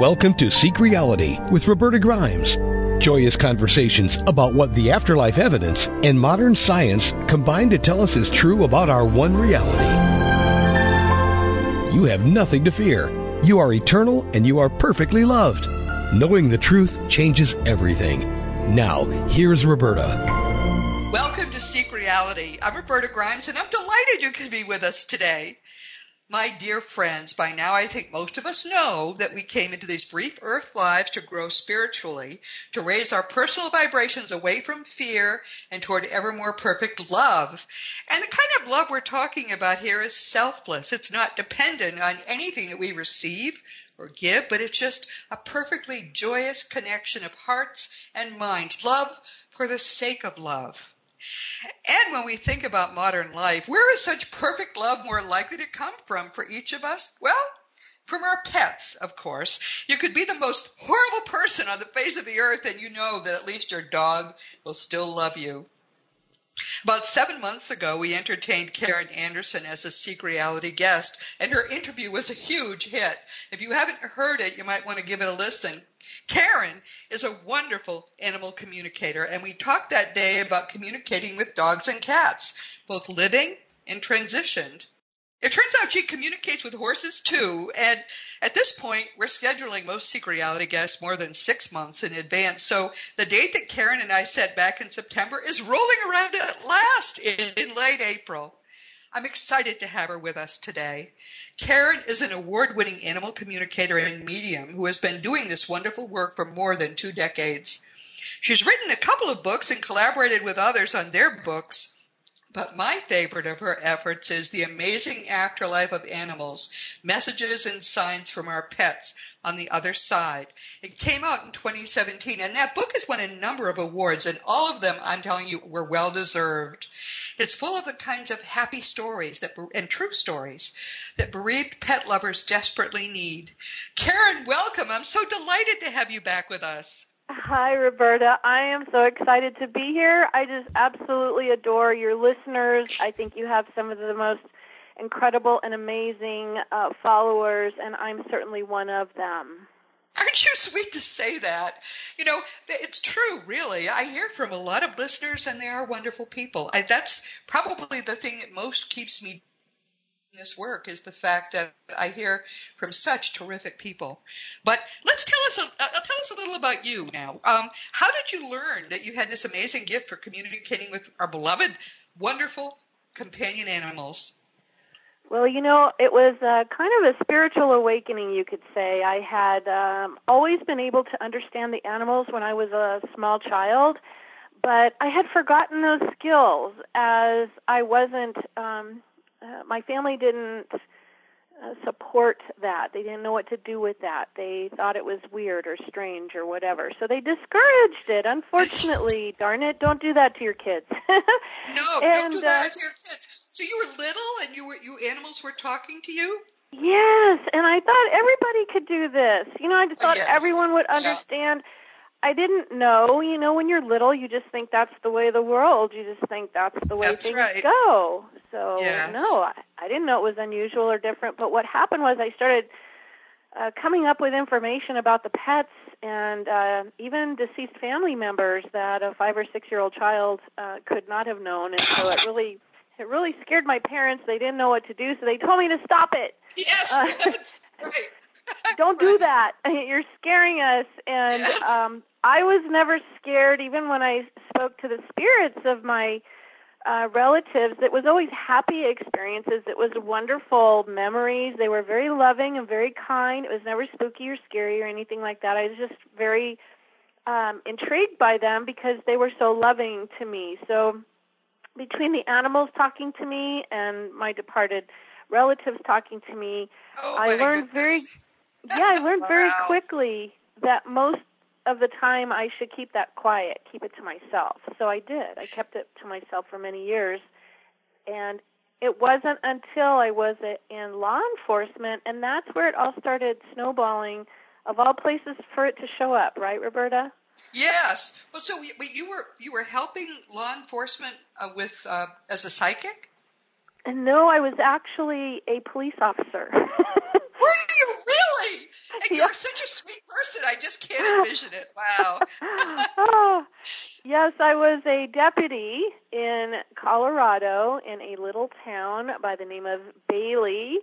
Welcome to Seek Reality with Roberta Grimes. Joyous conversations about what the afterlife evidence and modern science combine to tell us is true about our one reality. You have nothing to fear. You are eternal and you are perfectly loved. Knowing the truth changes everything. Now, here's Roberta. Welcome to Seek Reality. I'm Roberta Grimes, and I'm delighted you can be with us today. My dear friends, by now I think most of us know that we came into these brief earth lives to grow spiritually, to raise our personal vibrations away from fear and toward ever more perfect love. And the kind of love we're talking about here is selfless. It's not dependent on anything that we receive or give, but it's just a perfectly joyous connection of hearts and minds. Love for the sake of love. And when we think about modern life, where is such perfect love more likely to come from for each of us? Well, from our pets, of course. You could be the most horrible person on the face of the earth, and you know that at least your dog will still love you. About seven months ago, we entertained Karen Anderson as a Seek Reality guest, and her interview was a huge hit. If you haven't heard it, you might want to give it a listen. Karen is a wonderful animal communicator, and we talked that day about communicating with dogs and cats, both living and transitioned. It turns out she communicates with horses too, and at this point, we're scheduling most Seek Reality guests more than six months in advance. So the date that Karen and I set back in September is rolling around at last in, in late April. I'm excited to have her with us today. Karen is an award winning animal communicator and medium who has been doing this wonderful work for more than two decades. She's written a couple of books and collaborated with others on their books. But my favorite of her efforts is The Amazing Afterlife of Animals Messages and Signs from Our Pets on the Other Side. It came out in 2017, and that book has won a number of awards, and all of them, I'm telling you, were well deserved. It's full of the kinds of happy stories that, and true stories that bereaved pet lovers desperately need. Karen, welcome. I'm so delighted to have you back with us. Hi, Roberta. I am so excited to be here. I just absolutely adore your listeners. I think you have some of the most incredible and amazing uh, followers, and I'm certainly one of them. Aren't you sweet to say that? You know, it's true, really. I hear from a lot of listeners, and they are wonderful people. I, that's probably the thing that most keeps me this work is the fact that I hear from such terrific people. But let's tell us a, uh, tell us a little about you now. Um, how did you learn that you had this amazing gift for communicating with our beloved, wonderful companion animals? Well, you know, it was uh, kind of a spiritual awakening, you could say. I had um, always been able to understand the animals when I was a small child, but I had forgotten those skills as I wasn't. Um, uh, my family didn't uh, support that. They didn't know what to do with that. They thought it was weird or strange or whatever. So they discouraged it. Unfortunately, darn it, don't do that to your kids. no, and, don't do that uh, to your kids. So you were little and you were you animals were talking to you? Yes, and I thought everybody could do this. You know, I just thought yes. everyone would understand. Yeah I didn't know. You know, when you're little, you just think that's the way of the world. You just think that's the way that's things right. go. So yes. no, I, I didn't know it was unusual or different. But what happened was I started uh, coming up with information about the pets and uh, even deceased family members that a five or six year old child uh, could not have known, and so it really it really scared my parents. They didn't know what to do, so they told me to stop it. Yes, uh, that's right. don't do that. You're scaring us. And yes. um, I was never scared, even when I spoke to the spirits of my uh, relatives. It was always happy experiences. It was wonderful memories. They were very loving and very kind. It was never spooky or scary or anything like that. I was just very um, intrigued by them because they were so loving to me. So between the animals talking to me and my departed relatives talking to me, oh, I learned goodness. very yeah, I learned very quickly that most of the time I should keep that quiet, keep it to myself. So I did. I kept it to myself for many years. And it wasn't until I was in law enforcement, and that's where it all started snowballing, of all places for it to show up, right, Roberta? Yes. Well, so we, you were you were helping law enforcement uh, with uh, as a psychic. And no, I was actually a police officer. Were you really? And you're yes. such a sweet person. I just can't envision it. Wow. oh, yes, I was a deputy in Colorado in a little town by the name of Bailey.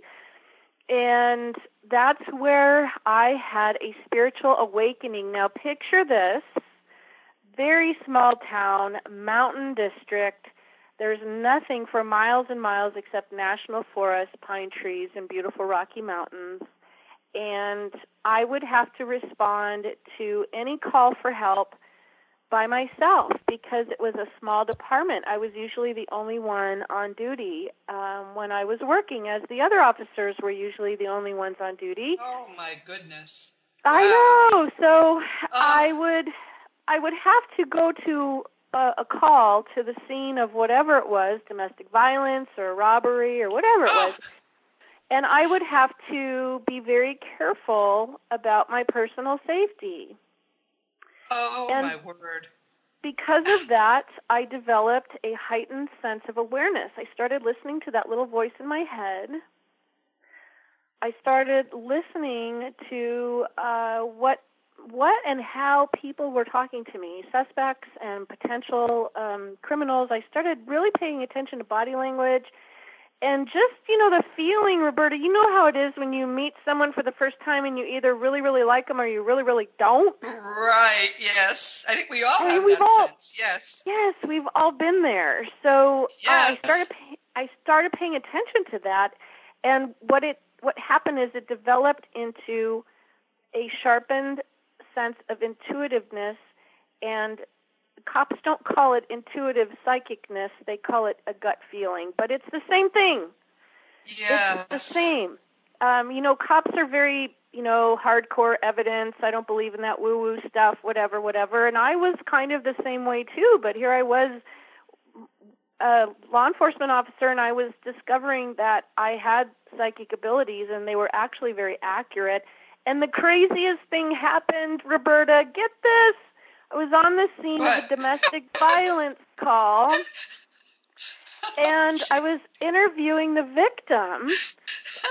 And that's where I had a spiritual awakening. Now, picture this very small town, mountain district. There's nothing for miles and miles except national forests, pine trees, and beautiful Rocky Mountains and I would have to respond to any call for help by myself because it was a small department. I was usually the only one on duty um, when I was working, as the other officers were usually the only ones on duty. Oh my goodness! I know. So I would, I would have to go to a, a call to the scene of whatever it was, domestic violence or robbery or whatever it was. And I would have to be very careful about my personal safety. Oh And- my word! because of that, I developed a heightened sense of awareness. I started listening to that little voice in my head. I started listening to uh, what what and how people were talking to me, suspects and potential um, criminals. I started really paying attention to body language and just you know the feeling, Roberta. You know how it is when you meet someone for the first time and you either really really like them or you really really don't. Right? Yes, I think we all have we've that all- sense. Yes. Yes, we've all been there. So uh, I started I started paying attention to that, and what it what happened is it developed into a sharpened sense of intuitiveness, and cops don't call it intuitive psychicness; they call it a gut feeling. But it's the same thing. Yes. It's the same. Um, you know, cops are very, you know, hardcore evidence. I don't believe in that woo woo stuff, whatever, whatever. And I was kind of the same way too, but here I was a law enforcement officer and I was discovering that I had psychic abilities and they were actually very accurate. And the craziest thing happened, Roberta, get this. I was on the scene of a domestic violence call and I was interviewing the victim,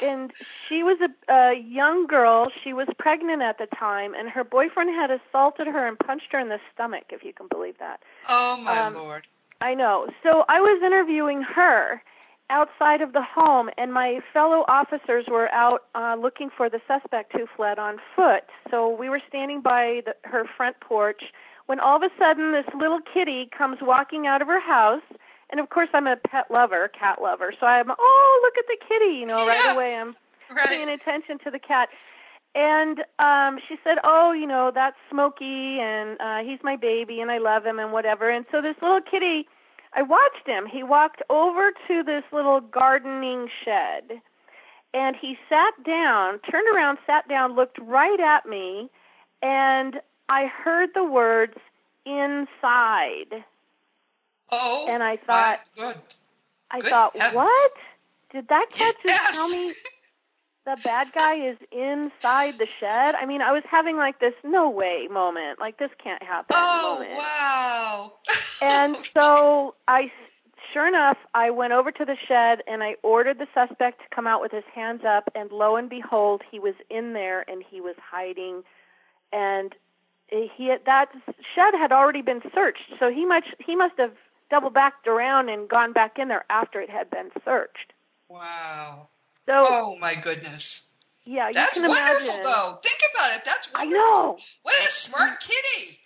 and she was a, a young girl. She was pregnant at the time, and her boyfriend had assaulted her and punched her in the stomach, if you can believe that. Oh my um, lord! I know. So I was interviewing her outside of the home, and my fellow officers were out uh, looking for the suspect who fled on foot. So we were standing by the, her front porch when all of a sudden this little kitty comes walking out of her house. And of course, I'm a pet lover, cat lover. So I'm, oh, look at the kitty. You know, right away I'm paying attention to the cat. And um she said, "Oh, you know, that's Smokey and uh he's my baby and I love him and whatever." And so this little kitty, I watched him. He walked over to this little gardening shed and he sat down, turned around, sat down, looked right at me, and I heard the words inside. Oh. And I thought, good. I Good thought, heavens. what? Did that cat just Yes. tell me the bad guy is inside the shed? I mean, I was having like this no way moment. Like this can't happen Oh moment. wow! And so I sure enough, I went over to the shed and I ordered the suspect to come out with his hands up and lo and behold, he was in there and he was hiding and he that shed had already been searched. So he much he must have double backed around and gone back in there after it had been searched. wow! So Oh my goodness! yeah, That's you can wonderful, imagine. though. Think about it. That's I know. What a smart kitty!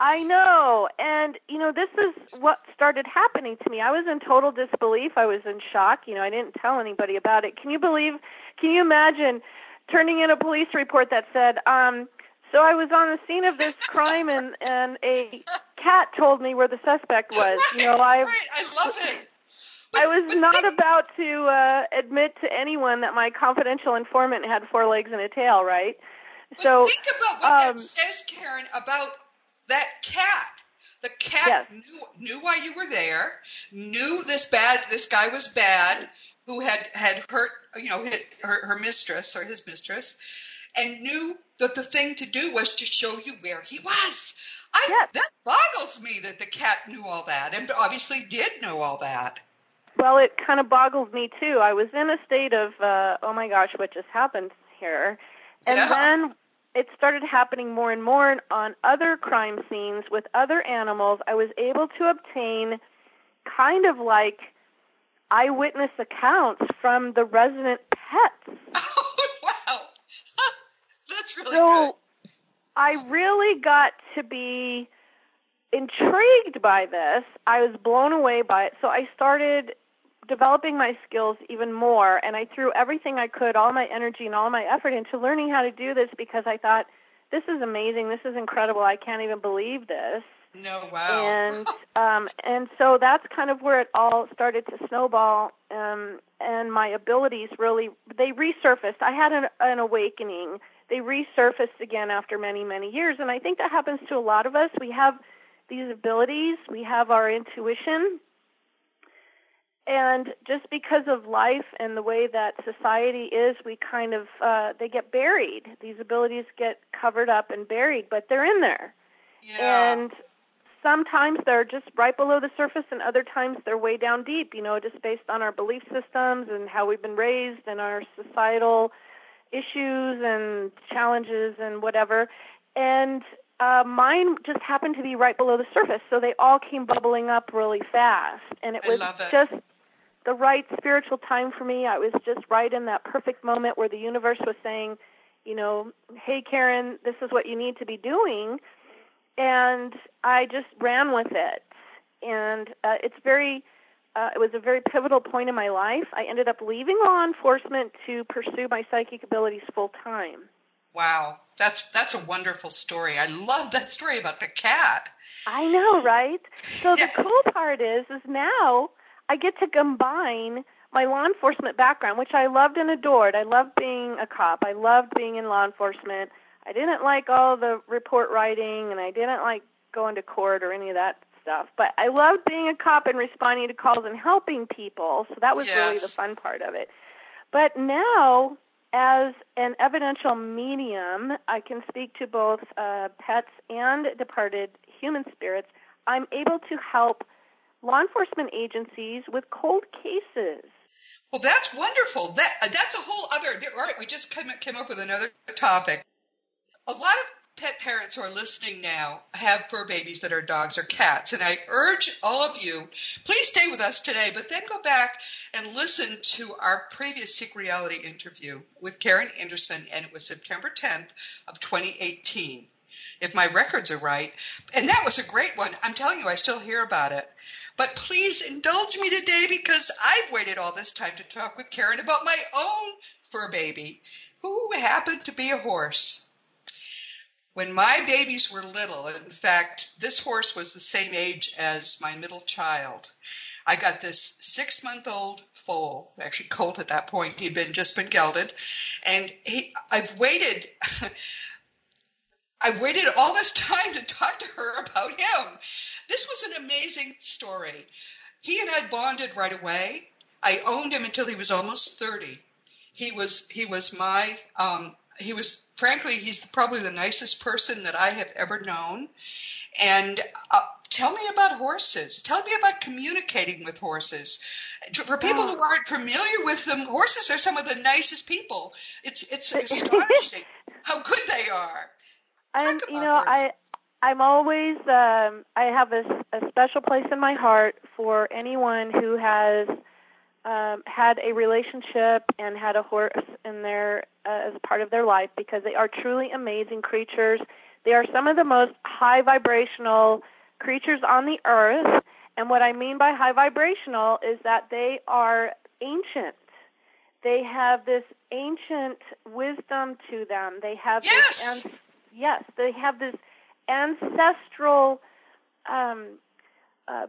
I know. And, you know, this is what started happening to me. I was in total disbelief. I was in shock. You know, I didn't tell anybody about it. Can you believe, can you imagine turning in a police report that said, um, so I was on the scene of this crime and, and a cat told me where the suspect was. You know, I right. I love it. I was not about to uh, admit to anyone that my confidential informant had four legs and a tail, right? But So think about what um, that says, Karen, about that cat. The cat Yes. knew knew why you were there, knew this bad this guy was bad, who had had hurt you know hit her, her mistress or his mistress, and knew that the thing to do was to show you where he was. I Yes. that boggles me that the cat knew all that, and obviously did know all that. Well, it kind of boggles me too. I was in a state of, uh, oh my gosh, what just happened here? And Yeah. then it started happening more and more on other crime scenes with other animals. I was able to obtain kind of like eyewitness accounts from the resident pets. That's really so good. I really got to be intrigued by this. I was blown away by it. So I started developing my skills even more and I threw everything I could, all my energy and all my effort into learning how to do this because I thought this is amazing, this is incredible. I can't even believe this. No, wow. And um and so that's kind of where it all started to snowball um and my abilities really they resurfaced. I had an, an awakening. They resurfaced again after many many years. And I think that happens to a lot of us. We have these abilities, we have our intuition, and just because of life and the way that society is we kind of uh they get buried. These abilities get covered up and buried but they're in there. Yeah. and sometimes they're just right below the surface and other times they're way down deep. You know just based on our belief systems and how we've been raised and our societal issues and challenges and whatever and uh, mine just happened to be right below the surface, so they all came bubbling up really fast, and it was it. just the right spiritual time for me. I was just right in that perfect moment where the universe was saying, you know, hey Karen, this is what you need to be doing, and I just ran with it, and uh, it's very. Uh, it was a very pivotal point in my life. I ended up leaving law enforcement to pursue my psychic abilities full time. Wow. That's that's a wonderful story. I love that story about the cat. I know, right? So Yeah. the cool part is, is now I get to combine my law enforcement background, which I loved and adored. I loved being a cop. I loved being in law enforcement. I didn't like all the report writing, and I didn't like going to court or any of that stuff. But I loved being a cop and responding to calls and helping people. So that was really the fun part of it. But now, as an evidential medium, I can speak to both uh, pets and departed human spirits. I'm able to help law enforcement agencies with cold cases. Well, that's wonderful. That uh, that's a whole other. All right, we just came, came up with another topic. A lot of pet parents who are listening now have fur babies that are dogs or cats, and I urge all of you, please stay with us today, but then go back and listen to our previous Seek Reality interview with Karen Anderson, and it was September 10th of 2018. If my records are right, and that was a great one. I'm telling you, I still hear about it. But please indulge me today because I've waited all this time to talk with Karen about my own fur baby, who happened to be a horse. When my babies were little, in fact, this horse was the same age as my middle child. I got this six month old foal, actually colt at that point. He'd been just been gelded, and he. I've waited. I waited all this time to talk to her about him. This was an amazing story. He and I bonded right away. I owned him until he was almost 30. He was he was my um, he was frankly he's probably the nicest person that I have ever known. And uh, tell me about horses. Tell me about communicating with horses. For people who aren't familiar with them, horses are some of the nicest people. It's it's astonishing how good they are. And you know, I. I'm always um I have a, a special place in my heart for anyone who has um had a relationship and had a horse in their uh, as part of their life because they are truly amazing creatures. They are some of the most high vibrational creatures on the earth. And what I mean by high vibrational is that they are ancient. They have this ancient wisdom to them. They have Yes. this yes, they have this ancestral um, uh,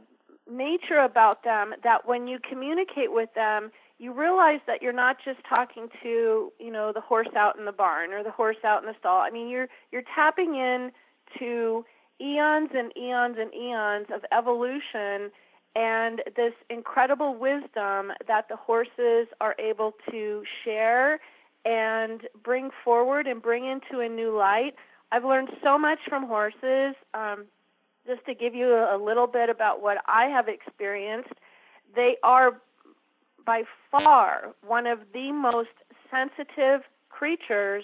nature about them that when you communicate with them, you realize that you're not just talking to you know the horse out in the barn or the horse out in the stall. I mean, you're you're tapping in to eons and eons and eons of evolution and this incredible wisdom that the horses are able to share and bring forward and bring into a new light. I've learned so much from horses. Um, just to give you a, little bit about what I have experienced, they are by far one of the most sensitive creatures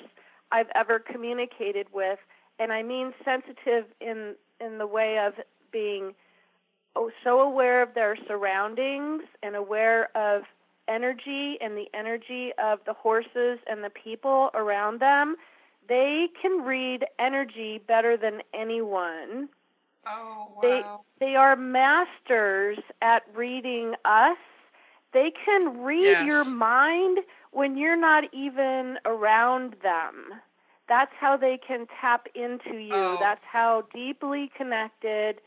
I've ever communicated with, and I mean sensitive in in the way of being oh, so aware of their surroundings and aware of energy and the energy of the horses and the people around them. They can read energy better than anyone. Oh, wow. They they are masters at reading us. They can read Yes. your mind when you're not even around them. That's how they can tap into you. Oh. That's how deeply connected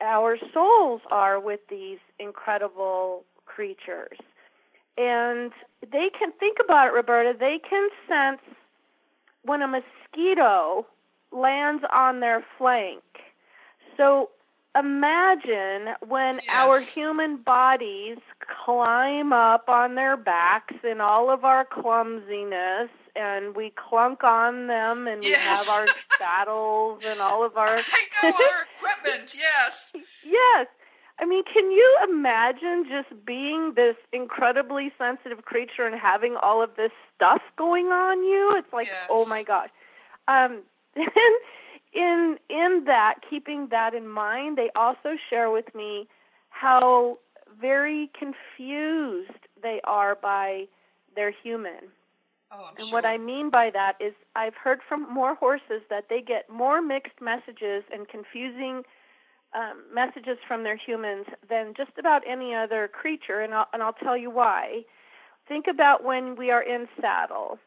our souls are with these incredible creatures. And they can think about it, Roberta, they can sense when a mosquito lands on their flank. So imagine when our human bodies climb up on their backs in all of our clumsiness and we clunk on them and we have our saddles and all of our our equipment, yes. Yes. I mean, can you imagine just being this incredibly sensitive creature and having all of this stuff going on you? It's like, Yes. oh my gosh. Um, in in that, keeping that in mind, they also share with me how very confused they are by their human. Oh, And sure. what I mean by that is I've heard from more horses that they get more mixed messages and confusing um, messages from their humans than just about any other creature, and I'll, and I'll tell you why. Think about when we are in saddle.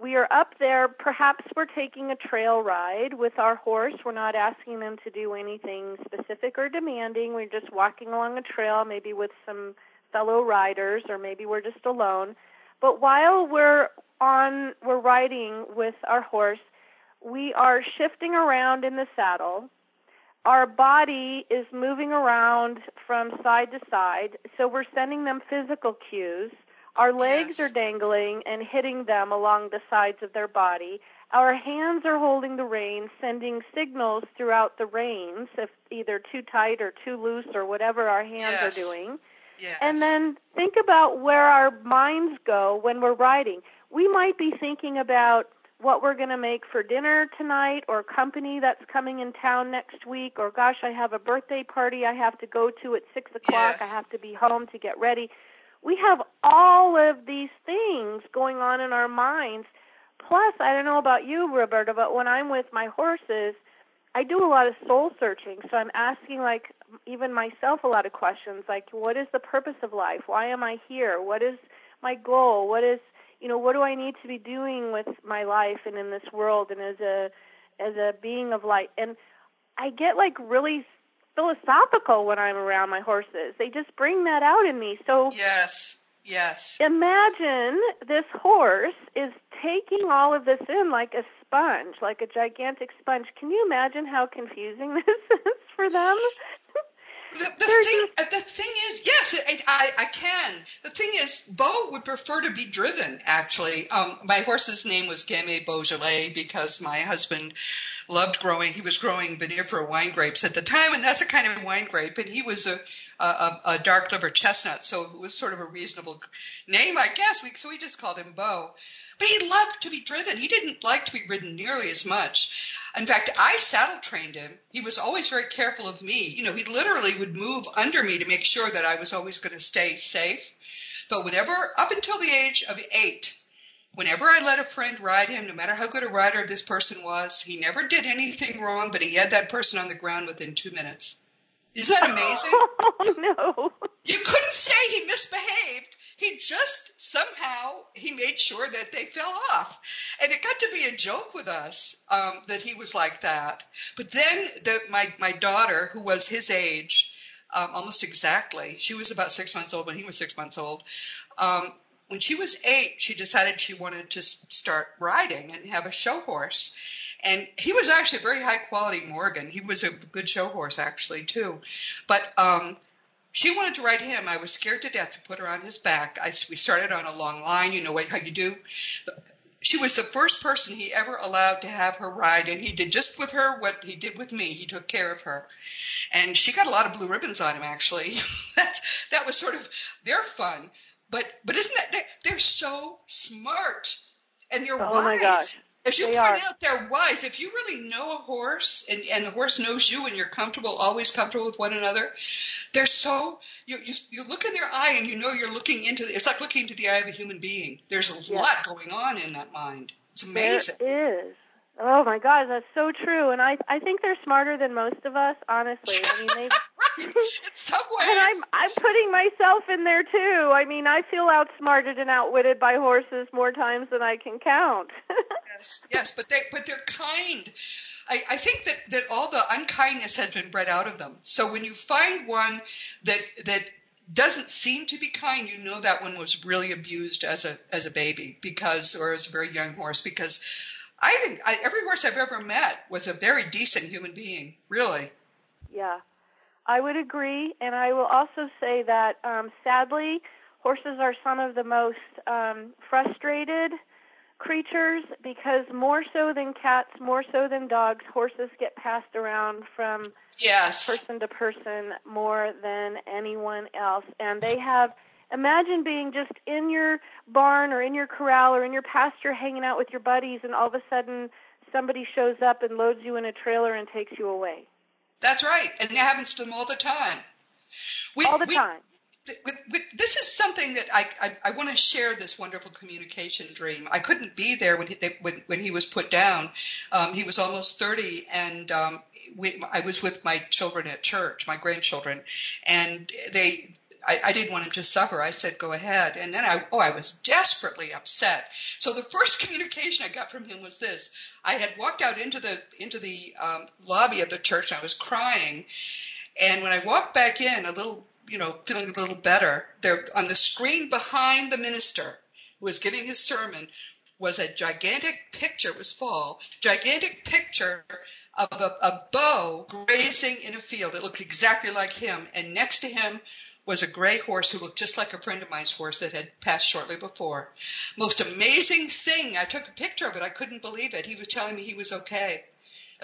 We are up there, perhaps we're taking a trail ride with our horse. We're not asking them to do anything specific or demanding. We're just walking along a trail, maybe with some fellow riders, or maybe we're just alone. But while we're on we're riding with our horse, we are shifting around in the saddle. Our body is moving around from side to side, so we're sending them physical cues. Our legs Yes. are dangling and hitting them along the sides of their body. Our hands are holding the reins, sending signals throughout the reins, if either too tight or too loose or whatever our hands Yes. are doing. yes. And then think about where our minds go when we're writing. We might be thinking about what we're going to make for dinner tonight, or company that's coming in town next week, or gosh, I have a birthday party I have to go to at six o'clock. Yes. I have to be home to get ready. We have all of these things going on in our minds. Plus, I don't know about you, Roberta, but when I'm with my horses, I do a lot of soul searching. So I'm asking, like, even myself a lot of questions, like, what is the purpose of life? Why am I here? What is my goal? What is, you know, what do I need to be doing with my life and in this world and as a as a being of light? And I get like really philosophical when I'm around my horses. They just bring that out in me. So yes. Yes. imagine this horse is taking all of this in like a sponge, like a gigantic sponge. Can you imagine how confusing this is for them? Thing, uh, the thing is, yes, it, I, I can. The thing is, Bo would prefer to be driven. Actually, um, my horse's name was Gamay Beaujolais because my husband loved growing. He was growing vinifera wine grapes at the time, and that's a kind of wine grape. And he was a a, a, dark liver chestnut, so it was sort of a reasonable name, I guess. We, so we just called him Bo. But he loved to be driven. He didn't like to be ridden nearly as much. In fact, I saddle trained him. He was always very careful of me. You know, he literally would move under me to make sure that I was always going to stay safe. But whenever, up until the age of eight, whenever I let a friend ride him, no matter how good a rider this person was, he never did anything wrong, but he had that person on the ground within two minutes. Isn't that amazing? Oh no. You couldn't say he misbehaved. He just somehow he made sure that they fell off, and it got to be a joke with us um, that he was like that. But then the, my my daughter, who was his age, um, almost exactly, she was about six months old when he was six months old. Um, when she was eight, she decided she wanted to start riding and have a show horse. And he was actually a very high quality Morgan. He was a good show horse, actually, too. But um, she wanted to ride him. I was scared to death to put her on his back. I, we started on a long line. You know what, how you do. She was the first person he ever allowed to have her ride, and he did just with her what he did with me. He took care of her, and she got a lot of blue ribbons on him. Actually, that's that was sort of their fun. But but isn't that they- they're so smart and they're Oh wise. my gosh. As you They point are. out, they're wise. If you really know a horse and, and the horse knows you and you're comfortable, always comfortable with one another, they're so you, you you look in their eye and you know you're looking into it's like looking into the eye of a human being. There's a Yeah. lot going on in that mind. It's amazing. There is. Oh my God, that's so true. And I I think they're smarter than most of us, honestly. I mean, they. In some ways. And I'm I'm putting myself in there too. I mean, I feel outsmarted and outwitted by horses more times than I can count. Yes, yes, but they but they're kind. I, I think that, that all the unkindness has been bred out of them. So when you find one that that doesn't seem to be kind, you know that one was really abused as a as a baby because or as a very young horse because I think I, every horse I've ever met was a very decent human being, really. yeah, I would agree, and I will also say that um, sadly, horses are some of the most um, frustrated creatures because more so than cats, more so than dogs, horses get passed around from Yes. person to person more than anyone else. And they have, imagine being just in your barn or in your corral or in your pasture hanging out with your buddies, and all of a sudden somebody shows up and loads you in a trailer and takes you away. That's right, and that happens to them all the time. We, all the we- time. th- with, with, this is something that I, I, I want to share this wonderful communication dream. I couldn't be there when he, they, when, when he was put down. Um, he was almost 30, and um, we, I was with my children at church, my grandchildren, and they. I, I didn't want him to suffer. I said, "Go ahead." And then I, oh, I was desperately upset. So the first communication I got from him was this: I had walked out into the into the um, lobby of the church. And I was crying, and when I walked back in, a little, you know, feeling a little better, there on the screen behind the minister who was giving his sermon was a gigantic picture. It was fall, gigantic picture of a, a bow grazing in a field. It looked exactly like him, and next to him was a gray horse who looked just like a friend of mine's horse that had passed shortly before. Most amazing thing. I took a picture of it. I couldn't believe it. He was telling me he was okay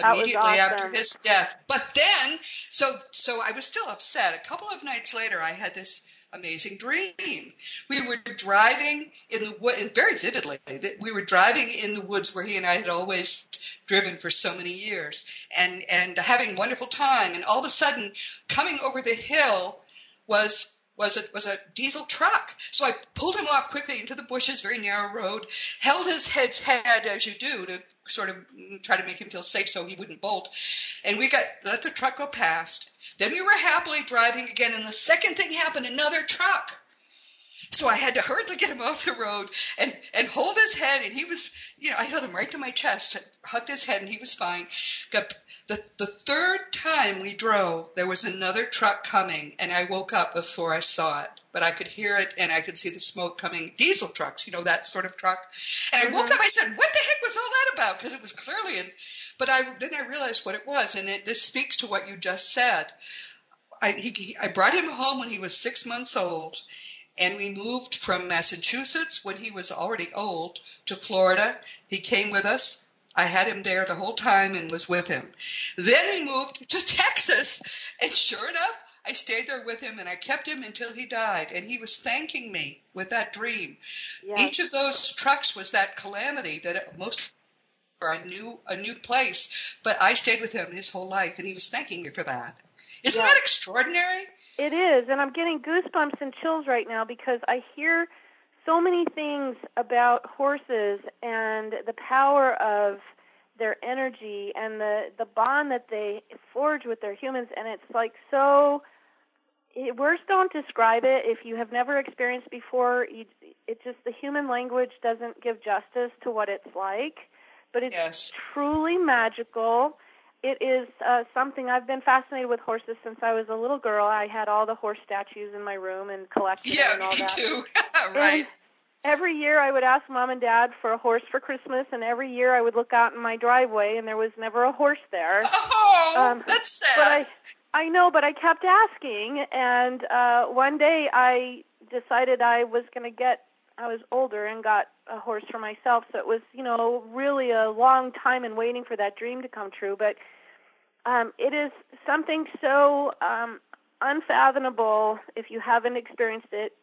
immediately after his death. But then, so so I was still upset. A couple of nights later, I had this amazing dream. We were driving in the wood, and very vividly, that we were driving in the woods where he and I had always driven for so many years, and and having a wonderful time. And all of a sudden, coming over the hill was was a was a diesel truck. So I pulled him off quickly into the bushes, very narrow road, held his head, head as you do to sort of try to make him feel safe so he wouldn't bolt. And we got let the truck go past. Then we were happily driving again, and the second thing happened, another truck. So I had to hurriedly get him off the road and, and hold his head, and he was, you know, I held him right to my chest, hugged his head, and he was fine. Got the the third time we drove, there was another truck coming, and I woke up before I saw it, but I could hear it and I could see the smoke coming. Diesel trucks, you know, that sort of truck. And I woke Mhm. up, I said, "What the heck was all that about?" Because it was clearly in. But I then I realized what it was, and it, this speaks to what you just said. I, he- I brought him home when he was six months old, and we moved from Massachusetts when he was already old to Florida. He came with us. I had him there the whole time and was with him. Then we moved to Texas, and sure enough, I stayed there with him and I kept him until he died. And he was thanking me with that dream. Each of those trucks was that calamity that most for a new a new place, but I stayed with him his whole life, and he was thanking me for that. Isn't that extraordinary? It is, and I'm getting goosebumps and chills right now because I hear so many things about horses and the power of their energy and the the bond that they forge with their humans and it's like so it, words don't describe it if you have never experienced before you, it just the human language doesn't give justice to what it's like but it's Yes. truly magical it is uh, something I've been fascinated with horses since I was a little girl. I had all the horse statues in my room and collected Yeah, and all me that. too. right. And every year I would ask mom and dad for a horse for Christmas, and every year I would look out in my driveway and there was never a horse there. Oh, Um, that's sad. But I, I know, but I kept asking, and uh, one day I decided I was going to get. I was older and got a horse for myself, so it was, you know, really a long time in waiting for that dream to come true. But um, it is something so um, unfathomable if you haven't experienced it.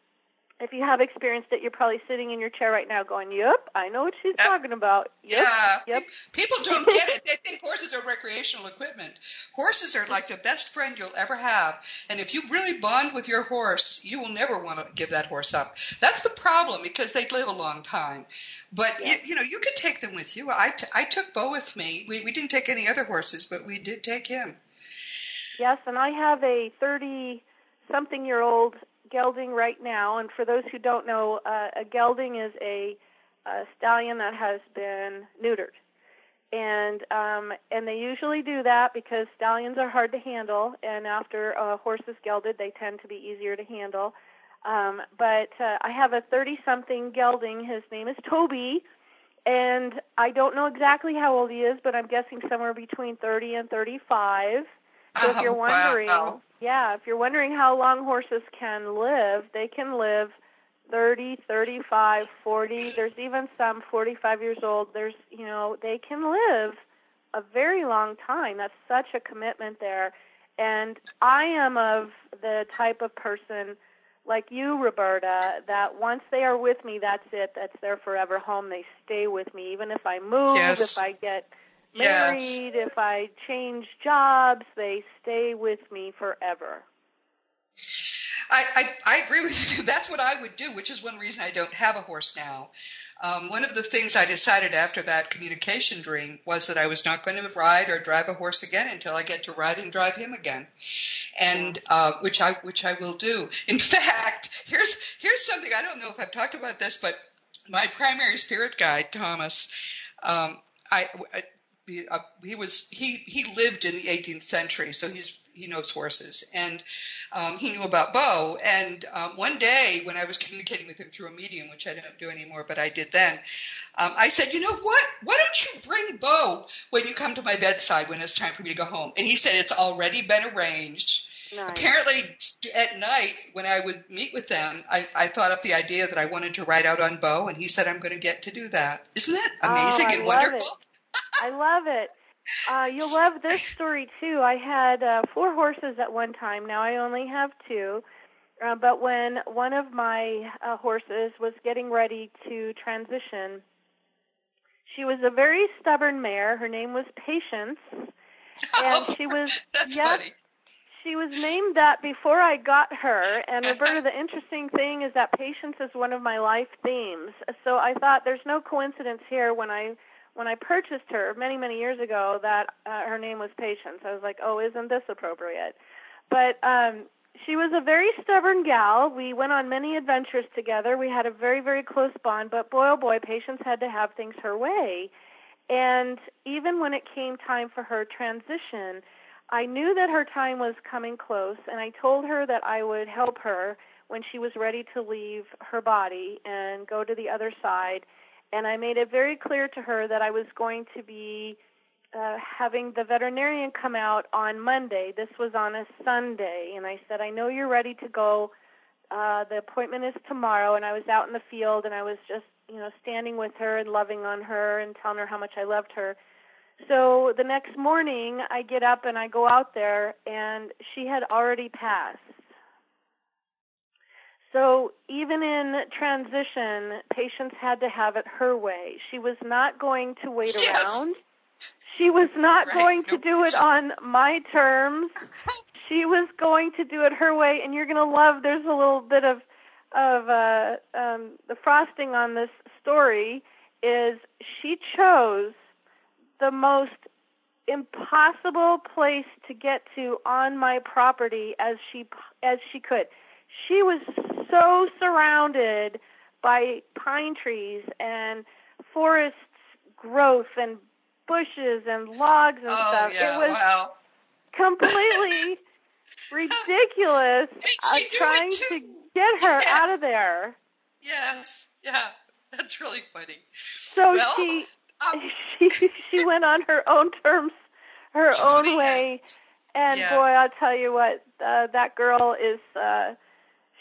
If you have experienced it, you're probably sitting in your chair right now going, "Yep, I know what she's Yep. talking about." Yep, Yeah. Yep. People don't get it. They think horses are recreational equipment. Horses are like the best friend you'll ever have. And if you really bond with your horse, you will never want to give that horse up. That's the problem because they live a long time. But, Yeah. you, you know, you could take them with you. I, t- I took Bo with me. We, we didn't take any other horses, but we did take him. Yes, and I have a 30 something year old gelding right now. And for those who don't know, uh, a gelding is a, a stallion that has been neutered. And um, and they usually do that because stallions are hard to handle, and after a horse is gelded, they tend to be easier to handle. Um, but uh, I have a 30 something gelding. His name is Toby, and I don't know exactly how old he is, but I'm guessing somewhere between 30 and 35. So if you're wondering, wow. yeah, if you're wondering how long horses can live, they can live 30, 35, 40. There's even some 45 years old. There's, you know, they can live a very long time. That's such a commitment there. And I am of the type of person like you, Roberta, that once they are with me, that's it. That's their forever home. They stay with me, even if I move, Yes. if I get Yes. married, if I change jobs, they stay with me forever. I, I, I agree with you. That's what I would do, which is one reason I don't have a horse now. Um, one of the things I decided after that communication dream was that I was not going to ride or drive a horse again until I get to ride and drive him again, and uh, which I which I will do. In fact, here's here's something I don't know if I've talked about this, but my primary spirit guide Thomas, um, I. He, was he he lived in the 18th century, so he's he knows horses, and um, he knew about Bo. And um, one day, when I was communicating with him through a medium, which I don't do anymore, but I did then, um, I said, "You know what? Why don't you bring Bo when you come to my bedside when it's time for me to go home?" And he said, "It's already been arranged." Nice. Apparently, at night when I would meet with them, I, I thought up the idea that I wanted to ride out on Bo, and he said, "I'm going to get to do that." Isn't that amazing Oh, and wonderful? it. I love it. Uh, you'll love this story too. I had uh, four horses at one time. Now I only have two. Uh, but when one of my uh, horses was getting ready to transition, she was a very stubborn mare. Her name was Patience, and she was That's yes, funny. she was named that before I got her. And Roberta, the interesting thing is that patience is one of my life themes. So I thought there's no coincidence here when I when I purchased her many many years ago that uh, her name was Patience. I was like, oh, isn't this appropriate? But um, she was a very stubborn gal. We went on many adventures together. We had a very very close bond. But boy oh boy, Patience had to have things her way. And even when it came time for her transition, I knew that her time was coming close, and I told her that I would help her when she was ready to leave her body and go to the other side. And I made it very clear to her that I was going to be uh, having the veterinarian come out on Monday. This was on a Sunday, and I said, I know you're ready to go. Uh, the appointment is tomorrow, and I was out in the field, and I was just, you know, standing with her and loving on her and telling her how much I loved her. So the next morning, I get up and I go out there, and she had already passed. So even in transition, Patience had to have it her way. She was not going to wait Yes. around. She was not Right. going to do it on my terms. She was going to do it her way, and you're going to love. There's a little bit of of uh, um, the frosting on this story is she chose the most impossible place to get to on my property as she as she could. She was so surrounded by pine trees and forests growth and bushes and logs and Oh stuff. yeah, it was wow. completely ridiculous uh, she knew it trying to get her Yes. out of there. Yes, yeah, that's really funny. So Well, she Um, she she went on her own terms, her own way, and Yes. boy, I'll tell you what, uh, that girl is. uh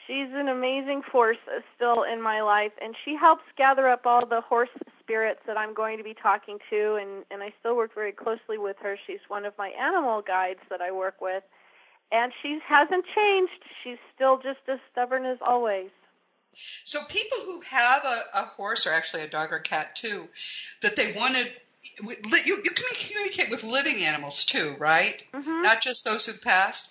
She's an amazing force still in my life, and she helps gather up all the horse spirits that I'm going to be talking to, and and I still work very closely with her. She's one of my animal guides that I work with, and she hasn't changed. She's still just as stubborn as always. So people who have a, a horse or actually a dog or cat too, that they want to you, you can communicate with living animals too, right? Mm-hmm. Not just those who've passed.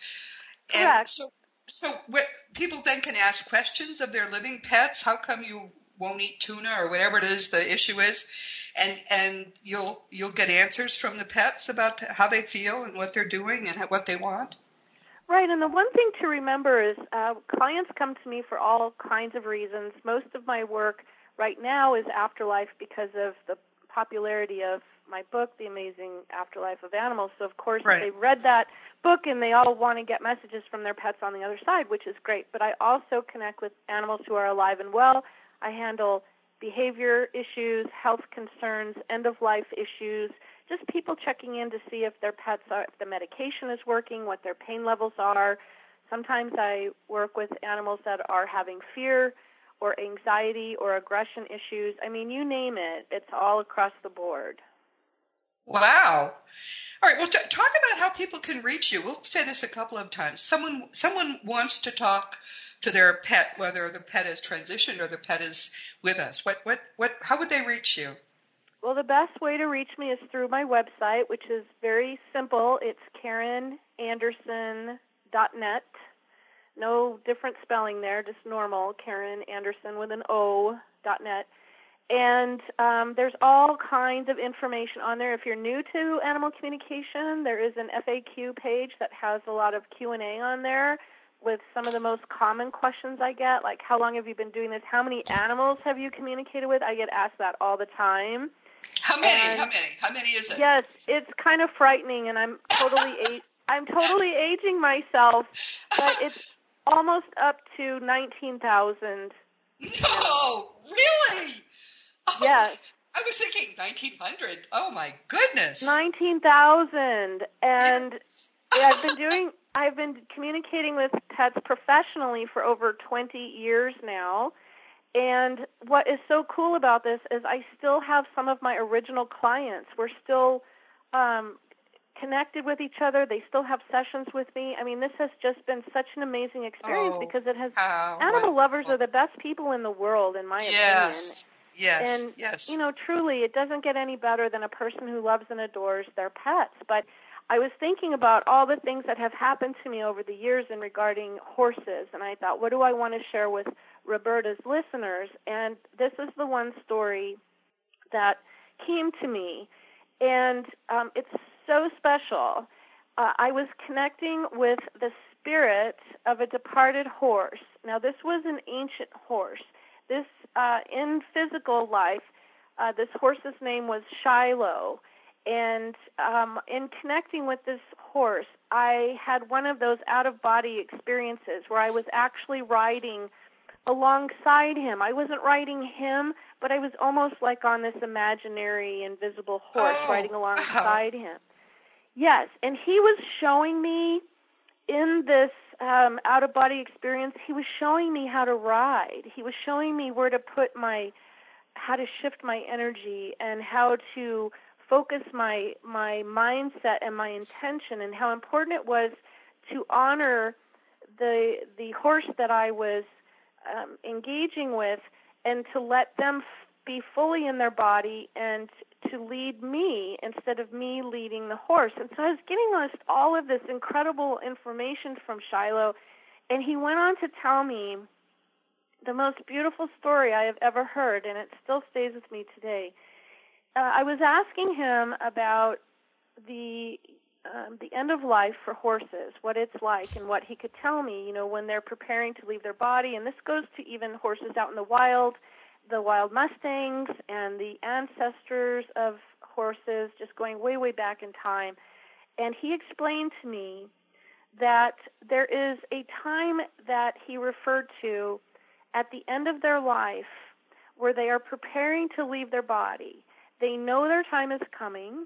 Correct. And so, so what, people then can ask questions of their living pets. How come you won't eat tuna or whatever it is the issue is, and and you'll you'll get answers from the pets about how they feel and what they're doing and what they want. Right, and the one thing to remember is uh, clients come to me for all kinds of reasons. Most of my work right now is afterlife because of the popularity of my book, The Amazing Afterlife of Animals. So, of course, right. they read that book and they all want to get messages from their pets on the other side, which is great. But I also connect with animals who are alive and well. I handle behavior issues, health concerns, end of life issues, just people checking in to see if their pets are, if the medication is working, what their pain levels are. Sometimes I work with animals that are having fear or anxiety or aggression issues. I mean, you name it, it's all across the board. Wow. All right. Well, t- talk about how people can reach you. We'll say this a couple of times. Someone someone wants to talk to their pet, whether the pet is transitioned or the pet is with us. What what what? How would they reach you? Well, the best way to reach me is through my website, which is very simple. It's KarenAnderson.net. No different spelling there, just normal. Karen Anderson with an O. dot net. And um, there's all kinds of information on there. If you're new to animal communication, there is an FAQ page that has a lot of Q&A on there with some of the most common questions I get, like how long have you been doing this? How many animals have you communicated with? I get asked that all the time. How many? And how many? How many is it? Yes, it's kind of frightening, and I'm totally a- I'm totally aging myself, but it's almost up to nineteen thousand. No, really? Oh, Yes. I was thinking 1900. Oh my goodness. Nineteen thousand, and Yes. I've been doing. I've been communicating with pets professionally for over 20 years now. And what is so cool about this is I still have some of my original clients. We're still um, connected with each other. They still have sessions with me. I mean, this has just been such an amazing experience Oh, because it has. Animal lovers are the best people in the world, in my opinion. Yes. Yes. and yes. you know, truly, it doesn't get any better than a person who loves and adores their pets. But I was thinking about all the things that have happened to me over the years in regarding horses, and I thought, what do I want to share with Roberta's listeners? And this is the one story that came to me, and um, it's so special. Uh, I was connecting with the spirit of a departed horse. Now, this was an ancient horse. This, uh, in physical life, uh, this horse's name was Shiloh. And um, in connecting with this horse, I had one of those out of body experiences where I was actually riding alongside him. I wasn't riding him, but I was almost like on this imaginary invisible horse Oh, riding wow. alongside him. Yes, and he was showing me in this um, out of body experience, he was showing me how to ride. He was showing me where to put my, how to shift my energy and how to focus my my mindset and my intention and how important it was to honor the the horse that I was um, engaging with and to let them f- be fully in their body and to lead me instead of me leading the horse. And so I was getting this, all of this incredible information from Shiloh, and he went on to tell me the most beautiful story I have ever heard, and it still stays with me today. Uh, I was asking him about the um, the end of life for horses, what it's like, and what he could tell me. You know, when they're preparing to leave their body, and this goes to even horses out in the wild, the wild mustangs, and the ancestors of horses, just going way, way back in time. And he explained to me that there is a time that he referred to at the end of their life where they are preparing to leave their body. They know their time is coming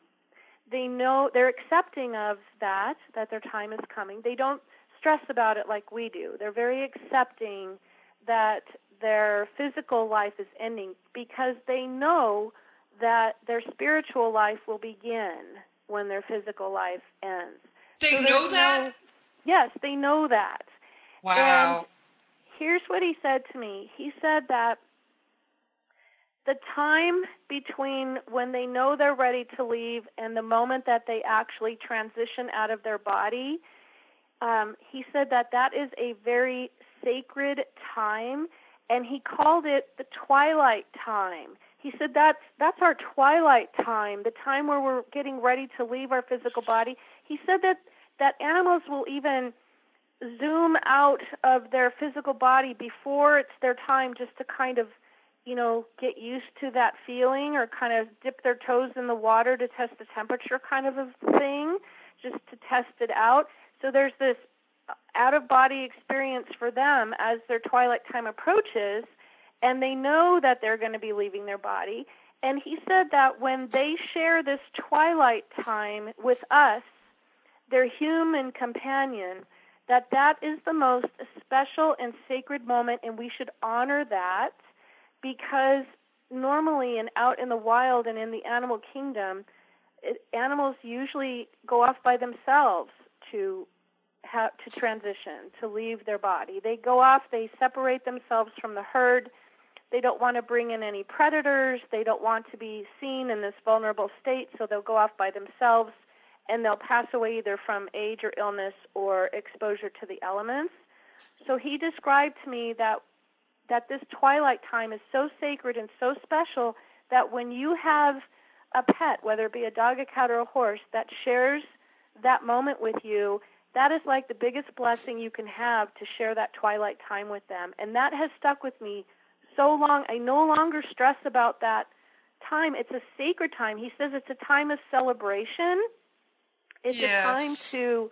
they know they're accepting of that that their time is coming they don't stress about it like we do they're very accepting that their physical life is ending because they know that their spiritual life will begin when their physical life ends they So know that? no- yes they know that wow. here's what he said to me. He said that the time between when they know they're ready to leave and the moment that they actually transition out of their body, um, he said that that is a very sacred time, and he called it the twilight time. He said that's that's our twilight time, the time where we're getting ready to leave our physical body. He said that that animals will even zoom out of their physical body before it's their time just to kind of you know, get used to that feeling or kind of dip their toes in the water to test the temperature kind of a thing, just to test it out. So there's this out of body experience for them as their twilight time approaches, and they know that they're going to be leaving their body. And he said that when they share this twilight time with us, their human companion, that that is the most special and sacred moment, and we should honor that because normally and out in the wild and in the animal kingdom, it, animals usually go off by themselves to have to transition to leave their body. They go off, they separate themselves from the herd. They don't want to bring in any predators. They don't want to be seen in this vulnerable state, so they'll go off by themselves and they'll pass away either from age or illness or exposure to the elements. So he described to me that that this twilight time is so sacred and so special that when you have a pet, whether it be a dog, a cat, or a horse, that shares that moment with you, that is like the biggest blessing you can have to share that twilight time with them. And that has stuck with me so long. I no longer stress about that time. It's a sacred time. He says it's a time of celebration. It's yes. a time to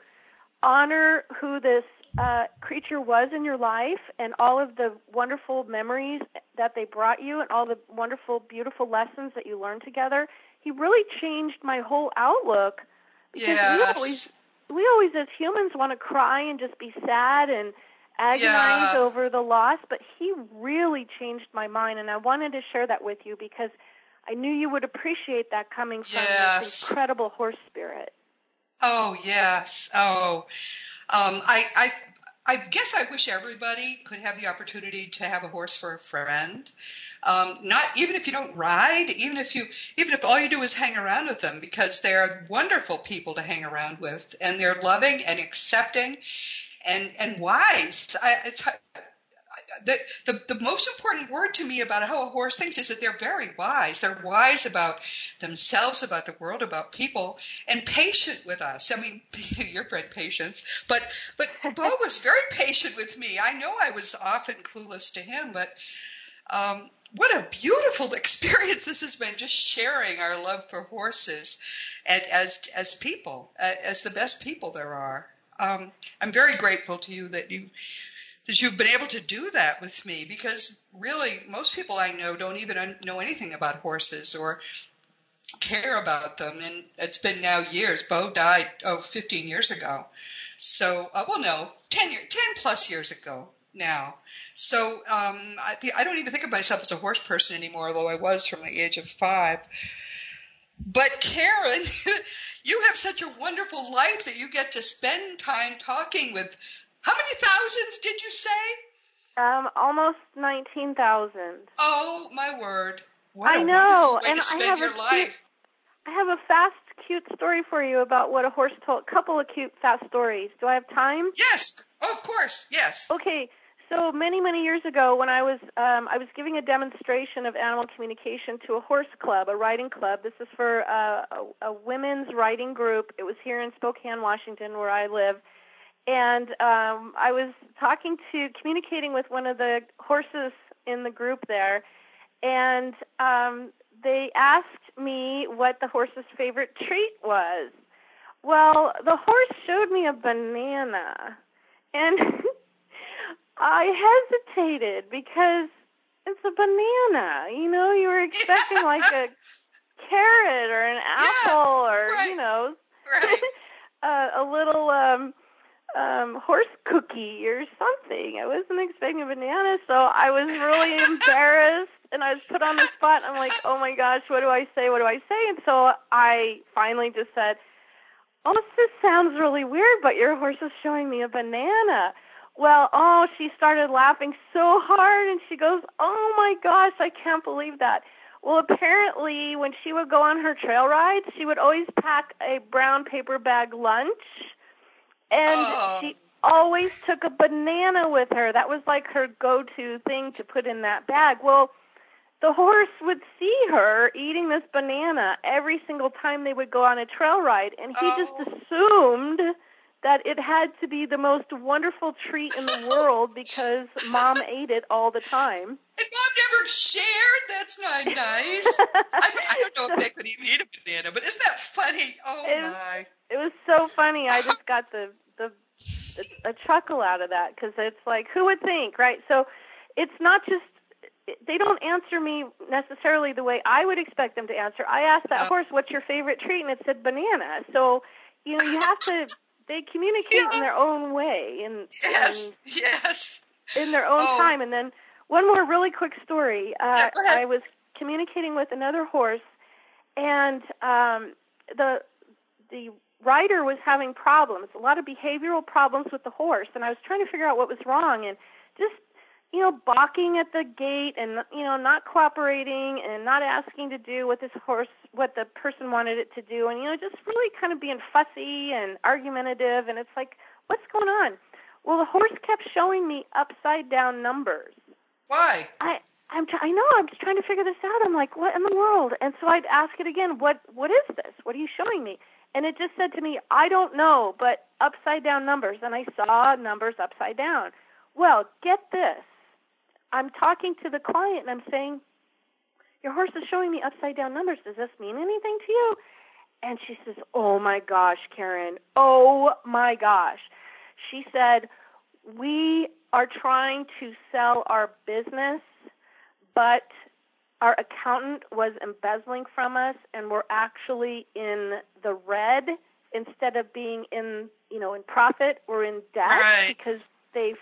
honor who this uh, creature was in your life and all of the wonderful memories that they brought you and all the wonderful, beautiful lessons that you learned together. He really changed my whole outlook because yes. we always we always as humans want to cry and just be sad and agonize yeah. over the loss, but he really changed my mind and I wanted to share that with you because I knew you would appreciate that coming from yes. this incredible horse spirit. Oh yes. Oh, um, I, I, I guess I wish everybody could have the opportunity to have a horse for a friend. Um, not even if you don't ride, even if you, even if all you do is hang around with them, because they're wonderful people to hang around with, and they're loving and accepting, and and wise. I, it's the, the, the most important word to me about how a horse thinks is that they're very wise. They're wise about themselves, about the world, about people, and patient with us. I mean, you're bred patience, but but Bo was very patient with me. I know I was often clueless to him, but um, what a beautiful experience this has been just sharing our love for horses and as as people as the best people there are um, i'm very grateful to you that you that you've been able to do that with me because really most people I know don't even know anything about horses or care about them and it's been now years. Bo died oh 15 years ago. So uh, well no 10 year, 10 plus years ago now. So um, I, I don't even think of myself as a horse person anymore although i was from the age of five. But karen you have such a wonderful life that you get to spend time talking with how many thousands did you say? Um, almost nineteen thousand. Oh my word! What I know, and I have a cute, I have a fast, cute story for you about what a horse told. A couple of cute, fast stories. Do I have time? Yes, oh, of course, yes. Okay, so many, many years ago, when I was um, I was giving a demonstration of animal communication to a horse club, a riding club. This is for uh, a, a women's riding group. It was here in Spokane, Washington, where I live and um, I was talking to, communicating with one of the horses in the group there, and um, they asked me what the horse's favorite treat was. Well, the horse showed me a banana, and I hesitated because it's a banana. You know, you were expecting like a carrot or an apple yeah, or right, you know, right. a, a little um um horse cookie or something. I wasn't expecting a banana, so I was really embarrassed and I was put on the spot. I'm like, "Oh my gosh, what do I say? What do I say?" And so I finally just said, "Oh, this sounds really weird, but your horse is showing me a banana." Well, oh, she started laughing so hard and she goes, "Oh my gosh, I can't believe that." Well, apparently when she would go on her trail rides, she would always pack a brown paper bag lunch and Oh. she always took a banana with her. That was like her go-to thing to put in that bag. Well, the horse would see her eating this banana every single time they would go on a trail ride and he Oh. just assumed that it had to be the most wonderful treat in the world because mom ate it all the time. And mom never shared. That's not nice. I, I don't know if they could even eat a banana, but isn't that funny? Oh It- my! It was so funny. I just got the the a chuckle out of that because it's like who would think, right? So it's not just they don't answer me necessarily the way I would expect them to answer. I asked that horse, "What's your favorite treat?" and it said banana. So you know you have to they communicate in their own way and, Yes, yes. in their own Oh. time. And then one more really quick story. Uh, Yeah. I was communicating with another horse, and um, the the rider was having problems, a lot of behavioral problems with the horse, and I was trying to figure out what was wrong, and just you know balking at the gate and you know not cooperating and not asking to do what this horse what the person wanted it to do and you know just really kind of being fussy and argumentative and it's like what's going on well the horse kept showing me upside down numbers Why? I I'm t- I know I'm just trying to figure this out. I'm like, what in the world? And so I'd ask it again, what what is this? What are you showing me? And it just said to me, I don't know, but upside down numbers. And I saw numbers upside down. Well, get this. I'm talking to the client and I'm saying, your horse is showing me upside down numbers. Does this mean anything to you? And she says, Oh my gosh, Karen. Oh my gosh. She said, We are trying to sell our business, but our accountant was embezzling from us and we're actually in the red instead of being in you know in profit we're in debt Right. because they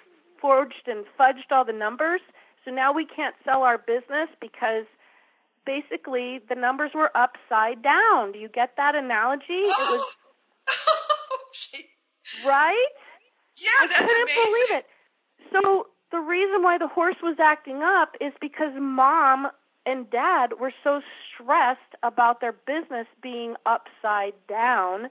forged and fudged all the numbers so now we can't sell our business because basically the numbers were upside down do you get that analogy it was oh, right yeah, I that's couldn't amazing. believe it. So the reason why the horse was acting up is because mom and dad were so stressed about their business being upside down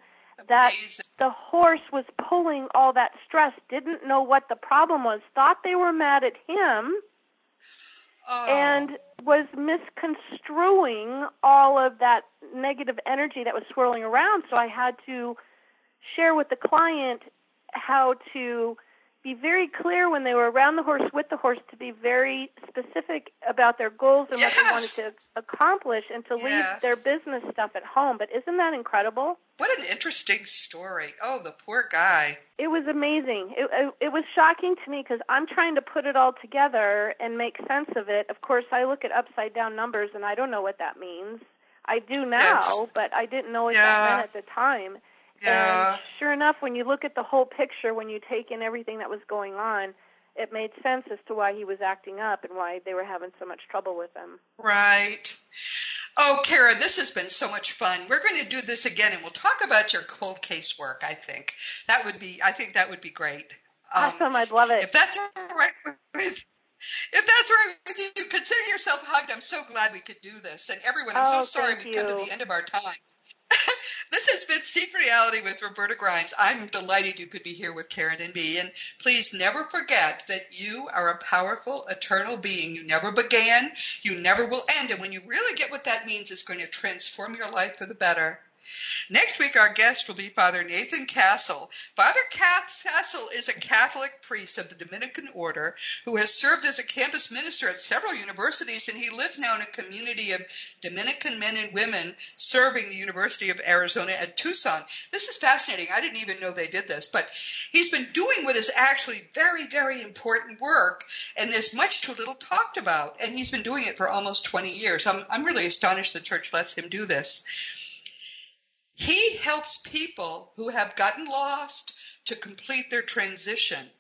that the horse was pulling all that stress, didn't know what the problem was, thought they were mad at him, Oh. and was misconstruing all of that negative energy that was swirling around. So I had to share with the client how to be very clear when they were around the horse with the horse to be very specific about their goals and what they wanted to accomplish and to leave their business stuff at home. But isn't that incredible? what an interesting story. Oh, the poor guy. It was amazing. It, it, it was shocking to me because I'm trying to put it all together and make sense of it. Of course, I look at upside down numbers and I don't know what that means. I do now, Yes. but I didn't know what Yeah. that meant at the time. Yeah. And sure enough, when you look at the whole picture, when you take in everything that was going on, it made sense as to why he was acting up and why they were having so much trouble with him. Right. Oh, Kara, this has been so much fun. We're going to do this again, and we'll talk about your cold case work. I think that would be. I think that would be great. Um, Awesome, I'd love it. If that's all right with, if that's all right with you, consider yourself hugged. I'm so glad we could do this, and everyone, I'm Oh, so sorry we've come to the end of our time. this has been Seek Reality with Roberta Grimes. I'm delighted you could be here with Karen and me. And please never forget that you are a powerful, eternal being. You never began, you never will end. And when you really get what that means, it's going to transform your life for the better. Next week, our guest will be Father Nathan Castle. Father Castle is a Catholic priest of the Dominican Order who has served as a campus minister at several universities, and he lives now in a community of Dominican men and women serving the University of Arizona at Tucson. This is fascinating. I didn't even know they did this, but he's been doing what is actually very, very important work, and there's much too little talked about. And he's been doing it for almost 20 years. I'm, I'm really astonished the church lets him do this. He helps people who have gotten lost to complete their transition.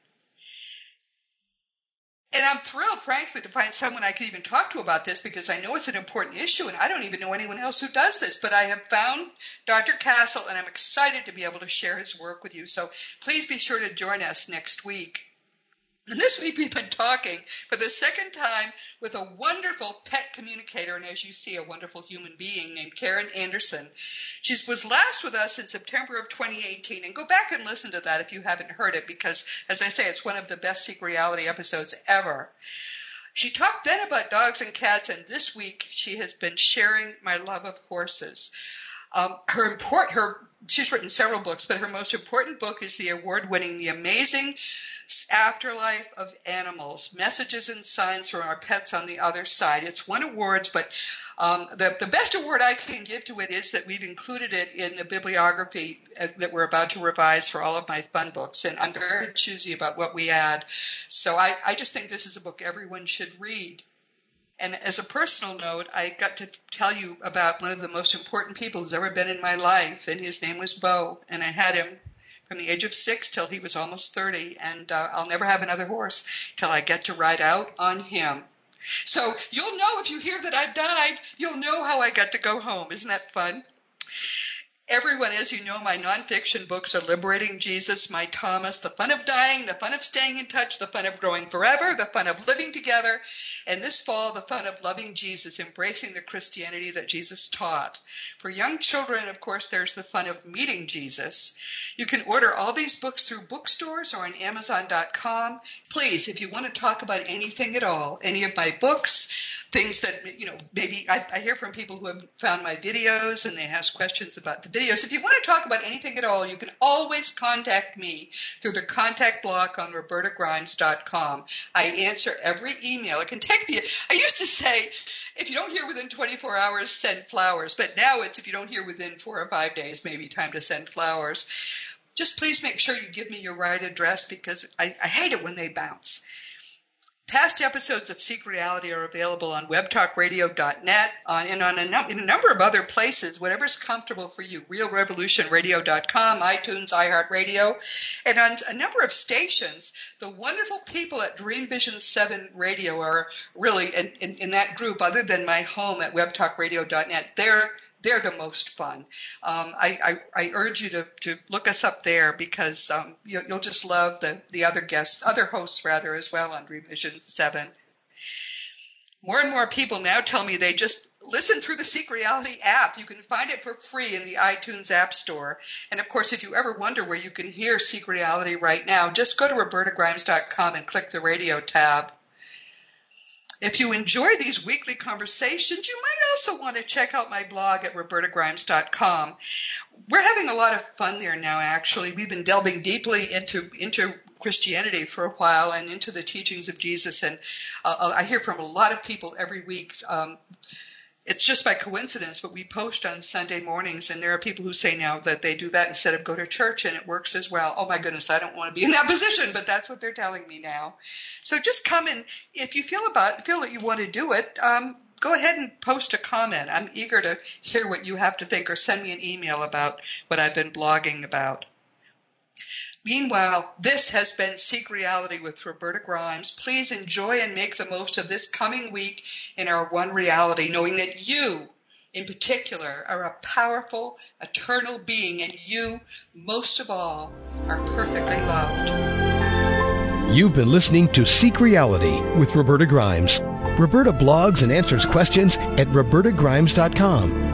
And I'm thrilled, frankly, to find someone I can even talk to about this because I know it's an important issue and I don't even know anyone else who does this. But I have found Dr. Castle and I'm excited to be able to share his work with you. So please be sure to join us next week. And this week we've been talking for the second time with a wonderful pet communicator and as you see, a wonderful human being named Karen Anderson. She was last with us in September of 2018 and go back and listen to that if you haven't heard it because as I say, it's one of the best Seek Reality episodes ever. She talked then about dogs and cats and this week she has been sharing my love of horses. Um, her import, her, she's written several books, but her most important book is the award-winning, the amazing afterlife of animals, messages and signs from our pets on the other side. It's won awards, but um, the, the best award I can give to it is that we've included it in the bibliography uh, that we're about to revise for all of my fun books, and I'm very choosy about what we add. So I, I just think this is a book everyone should read. And as a personal note, I got to tell you about one of the most important people who's ever been in my life, and his name was Bo, and I had him from the age of six till he was almost 30, and uh, I'll never have another horse till I get to ride out on him. So you'll know if you hear that I've died, you'll know how I got to go home. Isn't that fun? Everyone, as you know, my nonfiction books are Liberating Jesus, My Thomas, The Fun of Dying, The Fun of Staying in Touch, The Fun of Growing Forever, The Fun of Living Together, and this fall, The Fun of Loving Jesus, Embracing the Christianity that Jesus taught. For young children, of course, there's The Fun of Meeting Jesus. You can order all these books through bookstores or on Amazon.com. Please, if you want to talk about anything at all, any of my books, things that, you know, maybe I, I hear from people who have found my videos and they ask questions about the videos. If you want to talk about anything at all, you can always contact me through the contact block on robertagrimes.com. I answer every email. It can take me, I used to say, if you don't hear within 24 hours, send flowers. But now it's if you don't hear within four or five days, maybe time to send flowers. Just please make sure you give me your right address because I, I hate it when they bounce. Past episodes of Seek Reality are available on webtalkradio.net on, and on a, num- in a number of other places, whatever's comfortable for you. RealRevolutionRadio.com, iTunes, iHeartRadio, and on a number of stations. The wonderful people at Dream Vision 7 Radio are really in, in, in that group, other than my home at webtalkradio.net. They're they're the most fun. Um, I, I, I, urge you to, to look us up there because um, you, will just love the, the other guests, other hosts rather, as well on Revision 7. More and more people now tell me they just listen through the Seek Reality app. You can find it for free in the iTunes App Store. And of course, if you ever wonder where you can hear Seek Reality right now, just go to robertagrimes.com and click the radio tab. If you enjoy these weekly conversations, you might also want to check out my blog at robertagrimes.com. We're having a lot of fun there now, actually. We've been delving deeply into, into Christianity for a while and into the teachings of Jesus. And uh, I hear from a lot of people every week um, it's just by coincidence, but we post on Sunday mornings, and there are people who say now that they do that instead of go to church, and it works as well. Oh my goodness, I don't want to be in that position, but that's what they're telling me now. So just come and if you feel about feel that you want to do it, um, go ahead and post a comment. I'm eager to hear what you have to think, or send me an email about what I've been blogging about. Meanwhile, this has been Seek Reality with Roberta Grimes. Please enjoy and make the most of this coming week in our one reality, knowing that you, in particular, are a powerful, eternal being, and you, most of all, are perfectly loved. You've been listening to Seek Reality with Roberta Grimes. Roberta blogs and answers questions at robertagrimes.com.